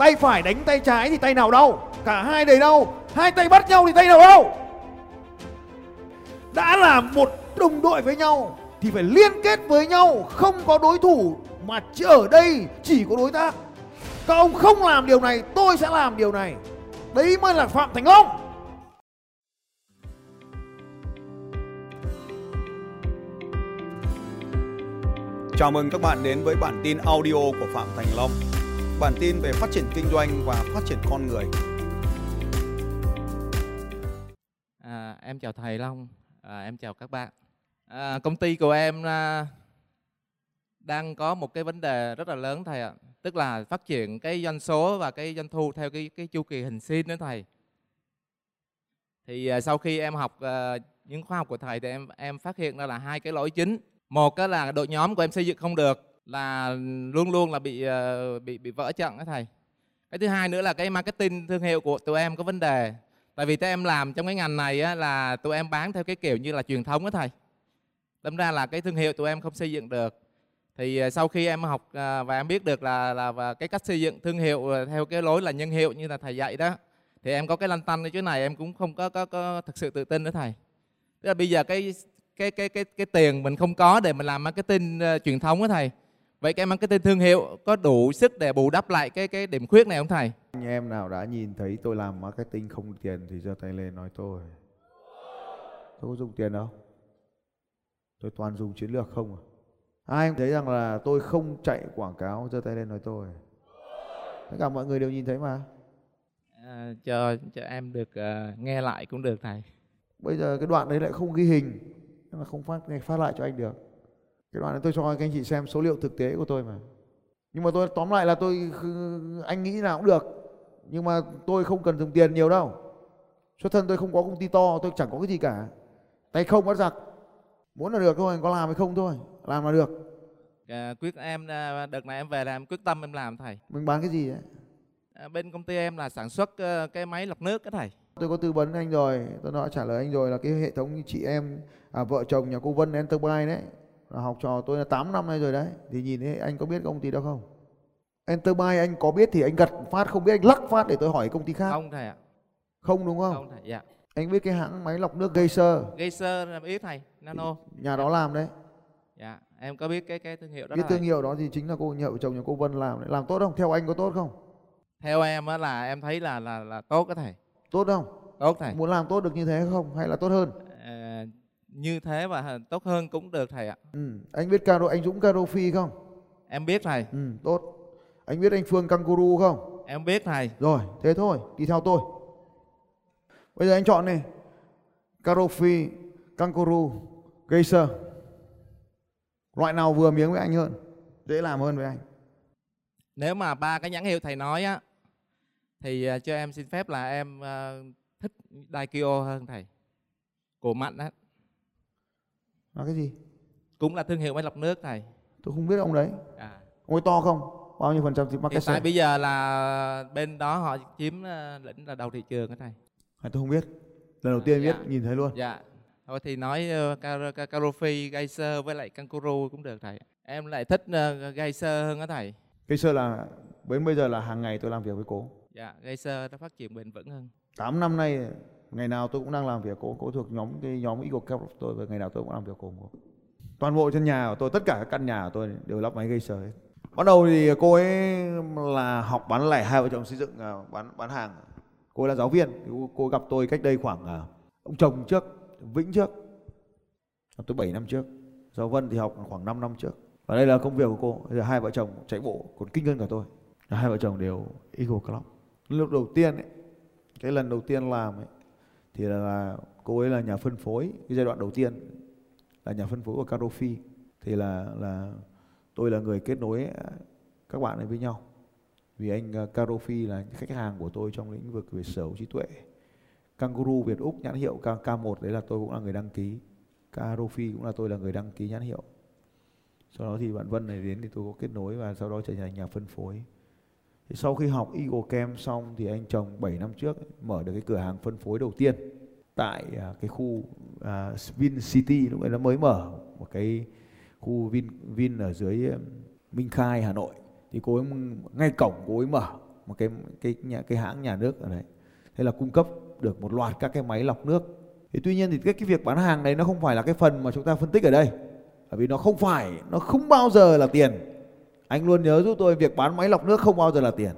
tay phải đánh tay trái thì tay nào đau? Cả hai đều đau. Hai tay bắt nhau thì tay nào đau? Đã là một đồng đội với nhau thì phải liên kết với nhau. Không có đối thủ mà chỉ ở đây chỉ có đối tác. Các ông không làm điều này, tôi sẽ làm điều này. Đấy mới là phạm thành long. Chào mừng các bạn đến với bản tin audio của Phạm Thành Long. Bản tin về phát triển kinh doanh và phát triển con người. À, em chào thầy Long, à, em chào các bạn. À, công ty của em à, đang có một cái vấn đề rất là lớn thầy ạ, tức là phát triển cái doanh số và cái doanh thu theo cái cái chu kỳ hình sin đó thầy. Thì à, sau khi em học à, những khóa học của thầy thì em em phát hiện ra là hai cái lỗi chính. Một cái là đội nhóm của em xây dựng không được, là luôn luôn là bị ờ, bị bị vỡ trận đó thầy. Cái thứ hai nữa là cái marketing thương hiệu của tụi em có vấn đề. Tại vì tụi em làm trong cái ngành này á, là tụi em bán theo cái kiểu như là truyền thống đó thầy. Đâm ra là cái thương hiệu tụi em không xây dựng được. Thì ờ, sau khi em học ờ, và em biết được là là và cái cách xây dựng thương hiệu theo cái lối là nhân hiệu như là thầy dạy đó thì em có cái lăn tăn cái chỗ này em cũng không có có có thực sự tự tin nữa thầy. Tức là bây giờ cái cái cái cái cái tiền mình không có để mình làm marketing uh, truyền thống đó thầy vậy cái marketing thương hiệu có đủ sức để bù đắp lại cái cái điểm khuyết này không thầy? Anh em nào đã nhìn thấy tôi làm marketing không tiền thì giơ tay lên nói tôi. Tôi có dùng tiền đâu. Tôi toàn dùng chiến lược không à? Ai em thấy rằng là tôi không chạy quảng cáo giơ tay lên nói tôi. Tất cả mọi người đều nhìn thấy mà. À, cho cho em được uh, nghe lại cũng được thầy. Bây giờ cái đoạn đấy lại không ghi hình nên là không phát phát lại cho anh được cái đoạn này tôi cho các anh chị xem số liệu thực tế của tôi mà. Nhưng mà tôi tóm lại là tôi anh nghĩ nào cũng được. Nhưng mà tôi không cần dùng tiền nhiều đâu. Xuất thân tôi không có công ty to tôi chẳng có cái gì cả. Tay không bắt giặc. Muốn là được thôi có làm hay không thôi. Làm là được. À, quyết em à, đợt này em về là em quyết tâm em làm thầy. Mình bán cái gì đấy à, bên công ty em là sản xuất uh, cái máy lọc nước đó thầy. Tôi có tư vấn anh rồi. Tôi đã trả lời anh rồi là cái hệ thống chị em à, vợ chồng nhà cô Vân Enterprise đấy là học trò tôi là 8 năm nay rồi đấy. Thì nhìn thấy anh có biết công ty đó không? Enterprise anh có biết thì anh gật phát không biết anh lắc phát để tôi hỏi công ty khác. Không thầy ạ. Không đúng không? Không thầy dạ. Anh biết cái hãng máy lọc nước Geyser. Geyser là biết thầy Nano. Nhà đó làm đấy. Dạ em có biết cái cái thương hiệu đó cái thầy. thương hiệu đó thì chính là cô nhậu chồng nhà cô Vân làm đấy. làm tốt không? Theo anh có tốt không? Theo em á là em thấy là là là tốt đó thầy. Tốt không? Tốt thầy. Muốn làm tốt được như thế không? Hay là tốt hơn như thế và tốt hơn cũng được thầy ạ. Ừ. anh biết caro anh Dũng caro phi không? Em biết thầy. Ừ, tốt. Anh biết anh Phương Kangaroo không? Em biết thầy. Rồi thế thôi đi theo tôi. Bây giờ anh chọn này caro phi Kangaroo Geyser loại nào vừa miếng với anh hơn dễ làm hơn với anh. Nếu mà ba cái nhãn hiệu thầy nói á thì uh, cho em xin phép là em uh, thích Daikyo hơn thầy. Của mạnh á là cái gì? Cũng là thương hiệu máy lọc nước thầy tôi không biết ông đấy. À. ông ấy to không? Bao nhiêu phần trăm thì market hiện tại bây giờ là bên đó họ chiếm uh, lĩnh là đầu thị trường đó thầy à, tôi không biết. Lần đầu tiên dạ. biết nhìn thấy luôn. Dạ. Thôi thì nói uh, Carofi, Geyser với lại Kankuru cũng được thầy. Em lại thích uh, Geyser hơn đó thầy. Geyser là đến bây giờ là hàng ngày tôi làm việc với cô. Dạ Geyser nó phát triển bền vững hơn. 8 năm nay ngày nào tôi cũng đang làm việc cô cô thuộc nhóm cái nhóm Eagle Cap của tôi và ngày nào tôi cũng làm việc cùng cô. Toàn bộ trên nhà của tôi tất cả các căn nhà của tôi đều lắp máy gây hết. Bắt đầu thì cô ấy là học bán lẻ hai vợ chồng xây dựng à, bán bán hàng. Cô ấy là giáo viên cô, gặp tôi cách đây khoảng à, ông chồng trước Vĩnh trước tôi 7 năm trước. Giáo Vân thì học khoảng 5 năm trước. Và đây là công việc của cô bây giờ hai vợ chồng chạy bộ còn kinh hơn cả tôi. Hai vợ chồng đều Eagle Club. Lúc đầu tiên ấy, cái lần đầu tiên làm ấy, thì là, là cô ấy là nhà phân phối cái giai đoạn đầu tiên là nhà phân phối của Carofi thì là là tôi là người kết nối các bạn ấy với nhau. Vì anh à, Carofi là khách hàng của tôi trong lĩnh vực về sở hữu trí tuệ. Kangaroo Việt Úc nhãn hiệu K, K1 đấy là tôi cũng là người đăng ký. Carofi cũng là tôi là người đăng ký nhãn hiệu. Sau đó thì bạn Vân này đến thì tôi có kết nối và sau đó trở thành nhà phân phối thì sau khi học Eagle Camp xong thì anh chồng 7 năm trước mở được cái cửa hàng phân phối đầu tiên tại à, cái khu à, Vin City lúc ấy nó mới mở một cái khu Vin Vin ở dưới Minh Khai Hà Nội. Thì cô ấy ngay cổng cô ấy mở một cái cái nhà cái hãng nhà nước ở đấy. Thế là cung cấp được một loạt các cái máy lọc nước. Thì tuy nhiên thì cái, cái việc bán hàng này nó không phải là cái phần mà chúng ta phân tích ở đây. Bởi vì nó không phải nó không bao giờ là tiền anh luôn nhớ giúp tôi việc bán máy lọc nước không bao giờ là tiền.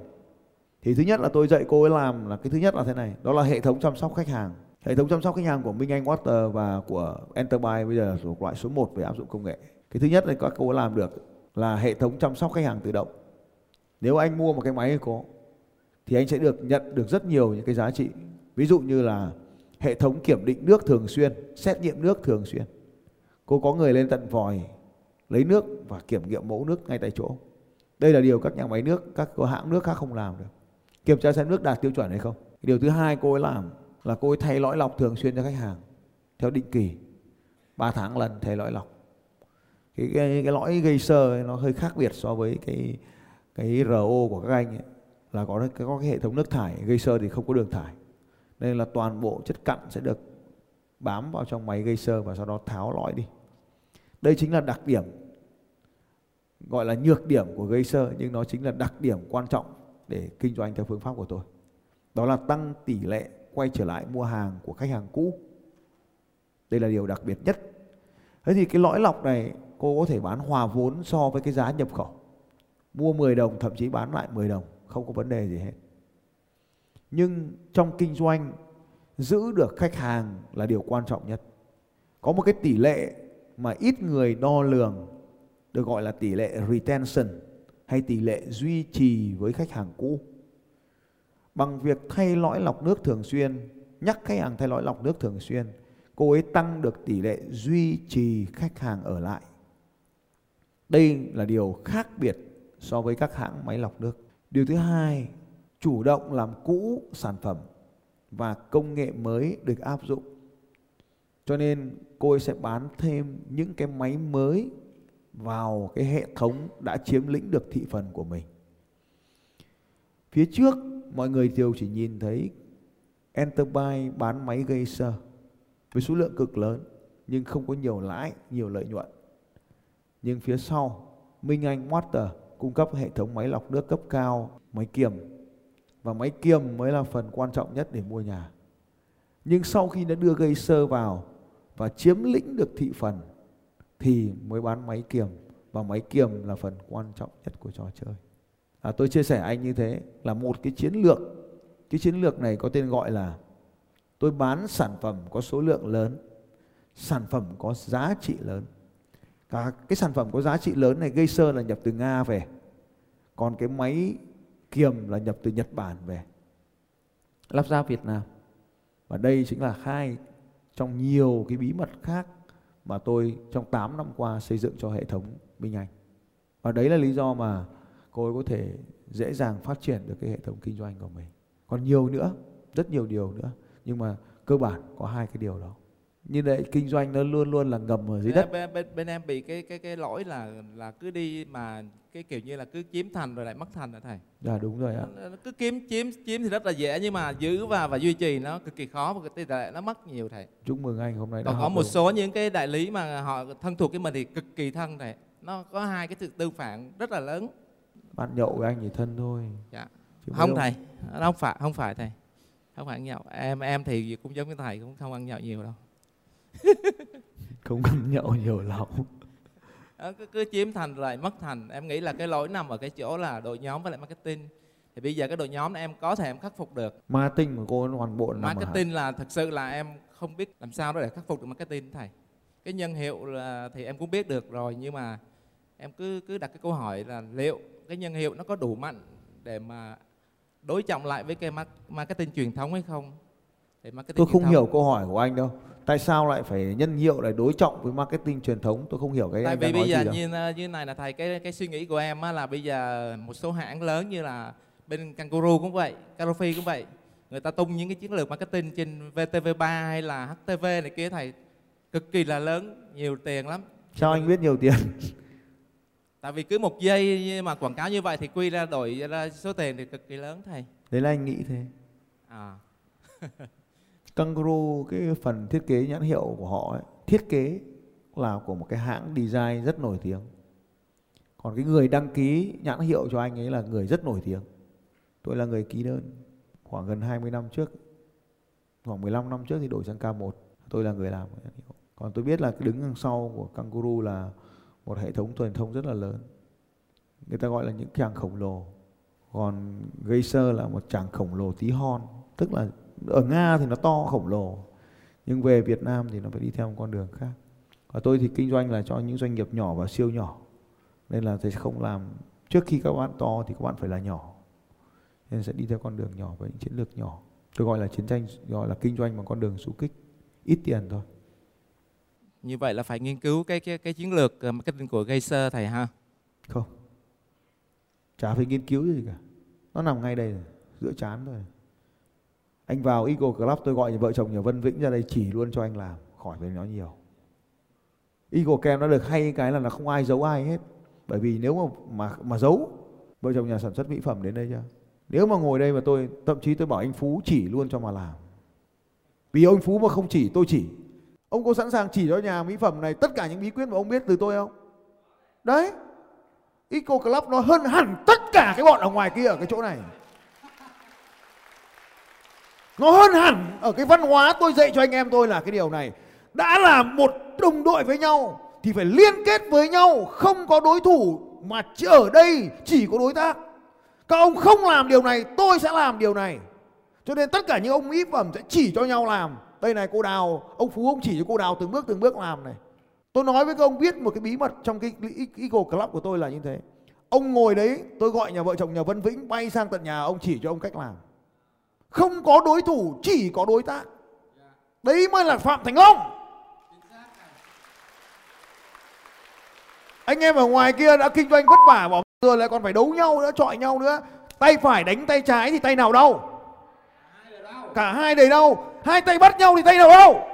Thì thứ nhất là tôi dạy cô ấy làm là cái thứ nhất là thế này, đó là hệ thống chăm sóc khách hàng. Hệ thống chăm sóc khách hàng của Minh Anh Water và của Enterprise bây giờ là thuộc loại số 1 về áp dụng công nghệ. Cái thứ nhất là các cô ấy làm được là hệ thống chăm sóc khách hàng tự động. Nếu anh mua một cái máy có thì anh sẽ được nhận được rất nhiều những cái giá trị. Ví dụ như là hệ thống kiểm định nước thường xuyên, xét nghiệm nước thường xuyên. Cô có người lên tận vòi lấy nước và kiểm nghiệm mẫu nước ngay tại chỗ. Đây là điều các nhà máy nước các hãng nước khác không làm được. Kiểm tra xem nước đạt tiêu chuẩn hay không. Điều thứ hai cô ấy làm là cô ấy thay lõi lọc thường xuyên cho khách hàng theo định kỳ. 3 tháng lần thay lõi lọc. Cái, cái, cái lõi gây sơ nó hơi khác biệt so với cái cái RO của các anh ấy, là có có cái hệ thống nước thải gây sơ thì không có đường thải. Nên là toàn bộ chất cặn sẽ được bám vào trong máy gây sơ và sau đó tháo lõi đi. Đây chính là đặc điểm gọi là nhược điểm của gây sơ, nhưng nó chính là đặc điểm quan trọng để kinh doanh theo phương pháp của tôi. Đó là tăng tỷ lệ quay trở lại mua hàng của khách hàng cũ. Đây là điều đặc biệt nhất. Thế thì cái lõi lọc này, cô có thể bán hòa vốn so với cái giá nhập khẩu. Mua 10 đồng, thậm chí bán lại 10 đồng, không có vấn đề gì hết. Nhưng trong kinh doanh, giữ được khách hàng là điều quan trọng nhất. Có một cái tỷ lệ mà ít người đo lường được gọi là tỷ lệ retention hay tỷ lệ duy trì với khách hàng cũ. Bằng việc thay lõi lọc nước thường xuyên, nhắc khách hàng thay lõi lọc nước thường xuyên, cô ấy tăng được tỷ lệ duy trì khách hàng ở lại. Đây là điều khác biệt so với các hãng máy lọc nước. Điều thứ hai, chủ động làm cũ sản phẩm và công nghệ mới được áp dụng. Cho nên cô ấy sẽ bán thêm những cái máy mới vào cái hệ thống đã chiếm lĩnh được thị phần của mình phía trước mọi người đều chỉ nhìn thấy Enterprise bán máy gây sơ với số lượng cực lớn nhưng không có nhiều lãi, nhiều lợi nhuận. Nhưng phía sau, Minh Anh Water cung cấp hệ thống máy lọc nước cấp cao, máy kiềm và máy kiềm mới là phần quan trọng nhất để mua nhà. Nhưng sau khi nó đưa gây sơ vào và chiếm lĩnh được thị phần thì mới bán máy kiềm và máy kiềm là phần quan trọng nhất của trò chơi. À, tôi chia sẻ anh như thế là một cái chiến lược. Cái chiến lược này có tên gọi là tôi bán sản phẩm có số lượng lớn, sản phẩm có giá trị lớn. Cả cái sản phẩm có giá trị lớn này gây sơ là nhập từ Nga về. Còn cái máy kiềm là nhập từ Nhật Bản về. Lắp ráp Việt Nam. Và đây chính là hai trong nhiều cái bí mật khác mà tôi trong 8 năm qua xây dựng cho hệ thống Minh Anh. Và đấy là lý do mà cô ấy có thể dễ dàng phát triển được cái hệ thống kinh doanh của mình. Còn nhiều nữa, rất nhiều điều nữa. Nhưng mà cơ bản có hai cái điều đó như vậy kinh doanh nó luôn luôn là ngầm ở dưới đất. bên, bên, bên em bị cái cái cái lỗi là là cứ đi mà cái kiểu như là cứ chiếm thành rồi lại mất thành hả thầy? Dạ đúng rồi ạ. Cứ kiếm chiếm chiếm thì rất là dễ nhưng mà giữ và và duy trì nó cực kỳ khó và tỷ lệ nó mất nhiều thầy. Chúc mừng anh hôm nay còn có một được. số những cái đại lý mà họ thân thuộc với mình thì cực kỳ thân thầy. Nó có hai cái sự tư phản rất là lớn. Bạn nhậu với anh thì thân thôi. Dạ. Chứ không thầy nó không phải không phải thầy. Không phải ăn nhậu. Em em thì cũng giống như thầy cũng không ăn nhậu nhiều đâu không ăn nhậu nhiều lắm. Cứ, cứ chiếm thành lại mất thành. Em nghĩ là cái lỗi nằm ở cái chỗ là đội nhóm với lại marketing. Thì bây giờ cái đội nhóm này em có thể em khắc phục được. Marketing của cô hoàn bộ nằm marketing là thực sự là em không biết làm sao để khắc phục được marketing thầy. Cái nhân hiệu là thì em cũng biết được rồi nhưng mà em cứ cứ đặt cái câu hỏi là liệu cái nhân hiệu nó có đủ mạnh để mà đối trọng lại với cái marketing truyền thống hay không tôi không hiểu câu hỏi của anh đâu. Tại sao lại phải nhân hiệu lại đối trọng với marketing truyền thống? Tôi không hiểu cái tại vì bây giờ như như này là thầy cái cái suy nghĩ của em á, là bây giờ một số hãng lớn như là bên Kangaroo cũng vậy Carofi cũng vậy người ta tung những cái chiến lược marketing trên VTV3 hay là HTV này kia thầy cực kỳ là lớn nhiều tiền lắm. Sao anh biết nhiều tiền? Tại vì cứ một giây mà quảng cáo như vậy thì quy ra đổi ra số tiền thì cực kỳ lớn thầy. Đấy là anh nghĩ thế. À Kangaroo cái phần thiết kế nhãn hiệu của họ ấy, thiết kế là của một cái hãng design rất nổi tiếng. Còn cái người đăng ký nhãn hiệu cho anh ấy là người rất nổi tiếng. Tôi là người ký đơn khoảng gần 20 năm trước khoảng 15 năm trước thì đổi sang K1 tôi là người làm còn tôi biết là đứng đằng sau của Kangaroo là một hệ thống truyền thông rất là lớn. Người ta gọi là những chàng khổng lồ. Còn Geyser là một chàng khổng lồ tí hon tức là ở Nga thì nó to khổng lồ nhưng về Việt Nam thì nó phải đi theo một con đường khác. Và tôi thì kinh doanh là cho những doanh nghiệp nhỏ và siêu nhỏ nên là thầy sẽ không làm. Trước khi các bạn to thì các bạn phải là nhỏ nên sẽ đi theo con đường nhỏ với những chiến lược nhỏ. Tôi gọi là chiến tranh gọi là kinh doanh bằng con đường xú kích ít tiền thôi. Như vậy là phải nghiên cứu cái cái cái chiến lược ờ, marketing của Geyser thầy ha? Không. Chả phải nghiên cứu gì cả. Nó nằm ngay đây rồi, giữa chán thôi anh vào Eagle Club, tôi gọi vợ chồng nhà Vân Vĩnh ra đây chỉ luôn cho anh làm, khỏi phải nói nhiều. Eagle Camp nó được hay cái là nó không ai giấu ai hết. Bởi vì nếu mà mà mà giấu, vợ chồng nhà sản xuất mỹ phẩm đến đây chưa? Nếu mà ngồi đây mà tôi, thậm chí tôi bảo anh Phú chỉ luôn cho mà làm. Vì ông Phú mà không chỉ, tôi chỉ. Ông có sẵn sàng chỉ cho nhà mỹ phẩm này tất cả những bí quyết mà ông biết từ tôi không? Đấy. Eco Club nó hơn hẳn tất cả cái bọn ở ngoài kia ở cái chỗ này nó hơn hẳn ở cái văn hóa tôi dạy cho anh em tôi là cái điều này. Đã là một đồng đội với nhau thì phải liên kết với nhau, không có đối thủ mà chỉ ở đây chỉ có đối tác. Các ông không làm điều này, tôi sẽ làm điều này. Cho nên tất cả những ông mỹ phẩm sẽ chỉ cho nhau làm. Đây này, cô đào, ông phú ông chỉ cho cô đào từng bước từng bước làm này. Tôi nói với các ông biết một cái bí mật trong cái Eagle Club của tôi là như thế. Ông ngồi đấy, tôi gọi nhà vợ chồng nhà Vân Vĩnh bay sang tận nhà, ông chỉ cho ông cách làm không có đối thủ, chỉ có đối tác. Đấy mới là phạm thành long. Anh em ở ngoài kia đã kinh doanh vất vả bỏ giờ lại còn phải đấu nhau nữa, chọi nhau nữa. Tay phải đánh tay trái thì tay nào đau? Cả hai đầy đau. Hai tay bắt nhau thì tay nào đau?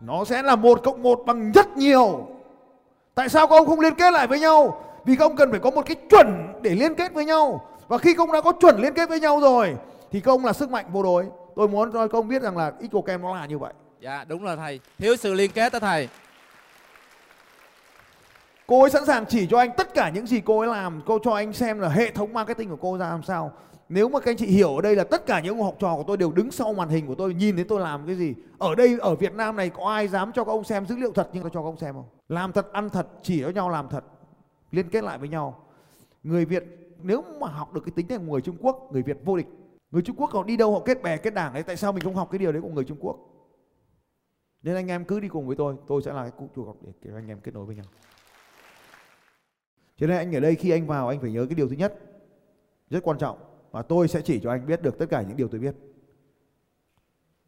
Nó sẽ là một cộng một bằng rất nhiều. Tại sao các ông không liên kết lại với nhau? Vì các ông cần phải có một cái chuẩn để liên kết với nhau. Và khi các ông đã có chuẩn liên kết với nhau rồi thì các ông là sức mạnh vô đối. Tôi muốn cho các ông biết rằng là Ecokem nó là như vậy. Dạ đúng là thầy. Thiếu sự liên kết đó thầy. Cô ấy sẵn sàng chỉ cho anh tất cả những gì cô ấy làm cô cho anh xem là hệ thống marketing của cô ra làm sao. Nếu mà các anh chị hiểu ở đây là tất cả những học trò của tôi đều đứng sau màn hình của tôi nhìn thấy tôi làm cái gì. Ở đây ở Việt Nam này có ai dám cho các ông xem dữ liệu thật nhưng tôi cho các ông xem không? Làm thật ăn thật chỉ cho nhau làm thật liên kết lại với nhau người Việt nếu mà học được cái tính này của người Trung Quốc người Việt vô địch người Trung Quốc họ đi đâu họ kết bè kết đảng ấy tại sao mình không học cái điều đấy của người Trung Quốc nên anh em cứ đi cùng với tôi tôi sẽ là cái cụ chủ học để anh em kết nối với nhau cho nên anh ở đây khi anh vào anh phải nhớ cái điều thứ nhất rất quan trọng và tôi sẽ chỉ cho anh biết được tất cả những điều tôi biết.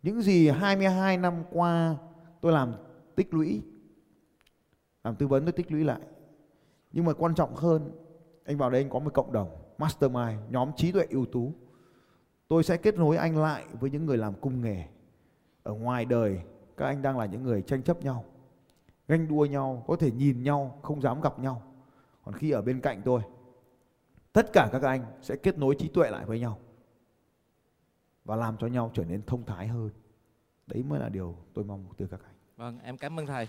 Những gì 22 năm qua tôi làm tích lũy, làm tư vấn tôi tích lũy lại. Nhưng mà quan trọng hơn, anh vào đây anh có một cộng đồng, mastermind, nhóm trí tuệ ưu tú. Tôi sẽ kết nối anh lại với những người làm cung nghề. Ở ngoài đời, các anh đang là những người tranh chấp nhau, ganh đua nhau, có thể nhìn nhau, không dám gặp nhau. Còn khi ở bên cạnh tôi, tất cả các anh sẽ kết nối trí tuệ lại với nhau và làm cho nhau trở nên thông thái hơn đấy mới là điều tôi mong từ các anh vâng em cảm ơn thầy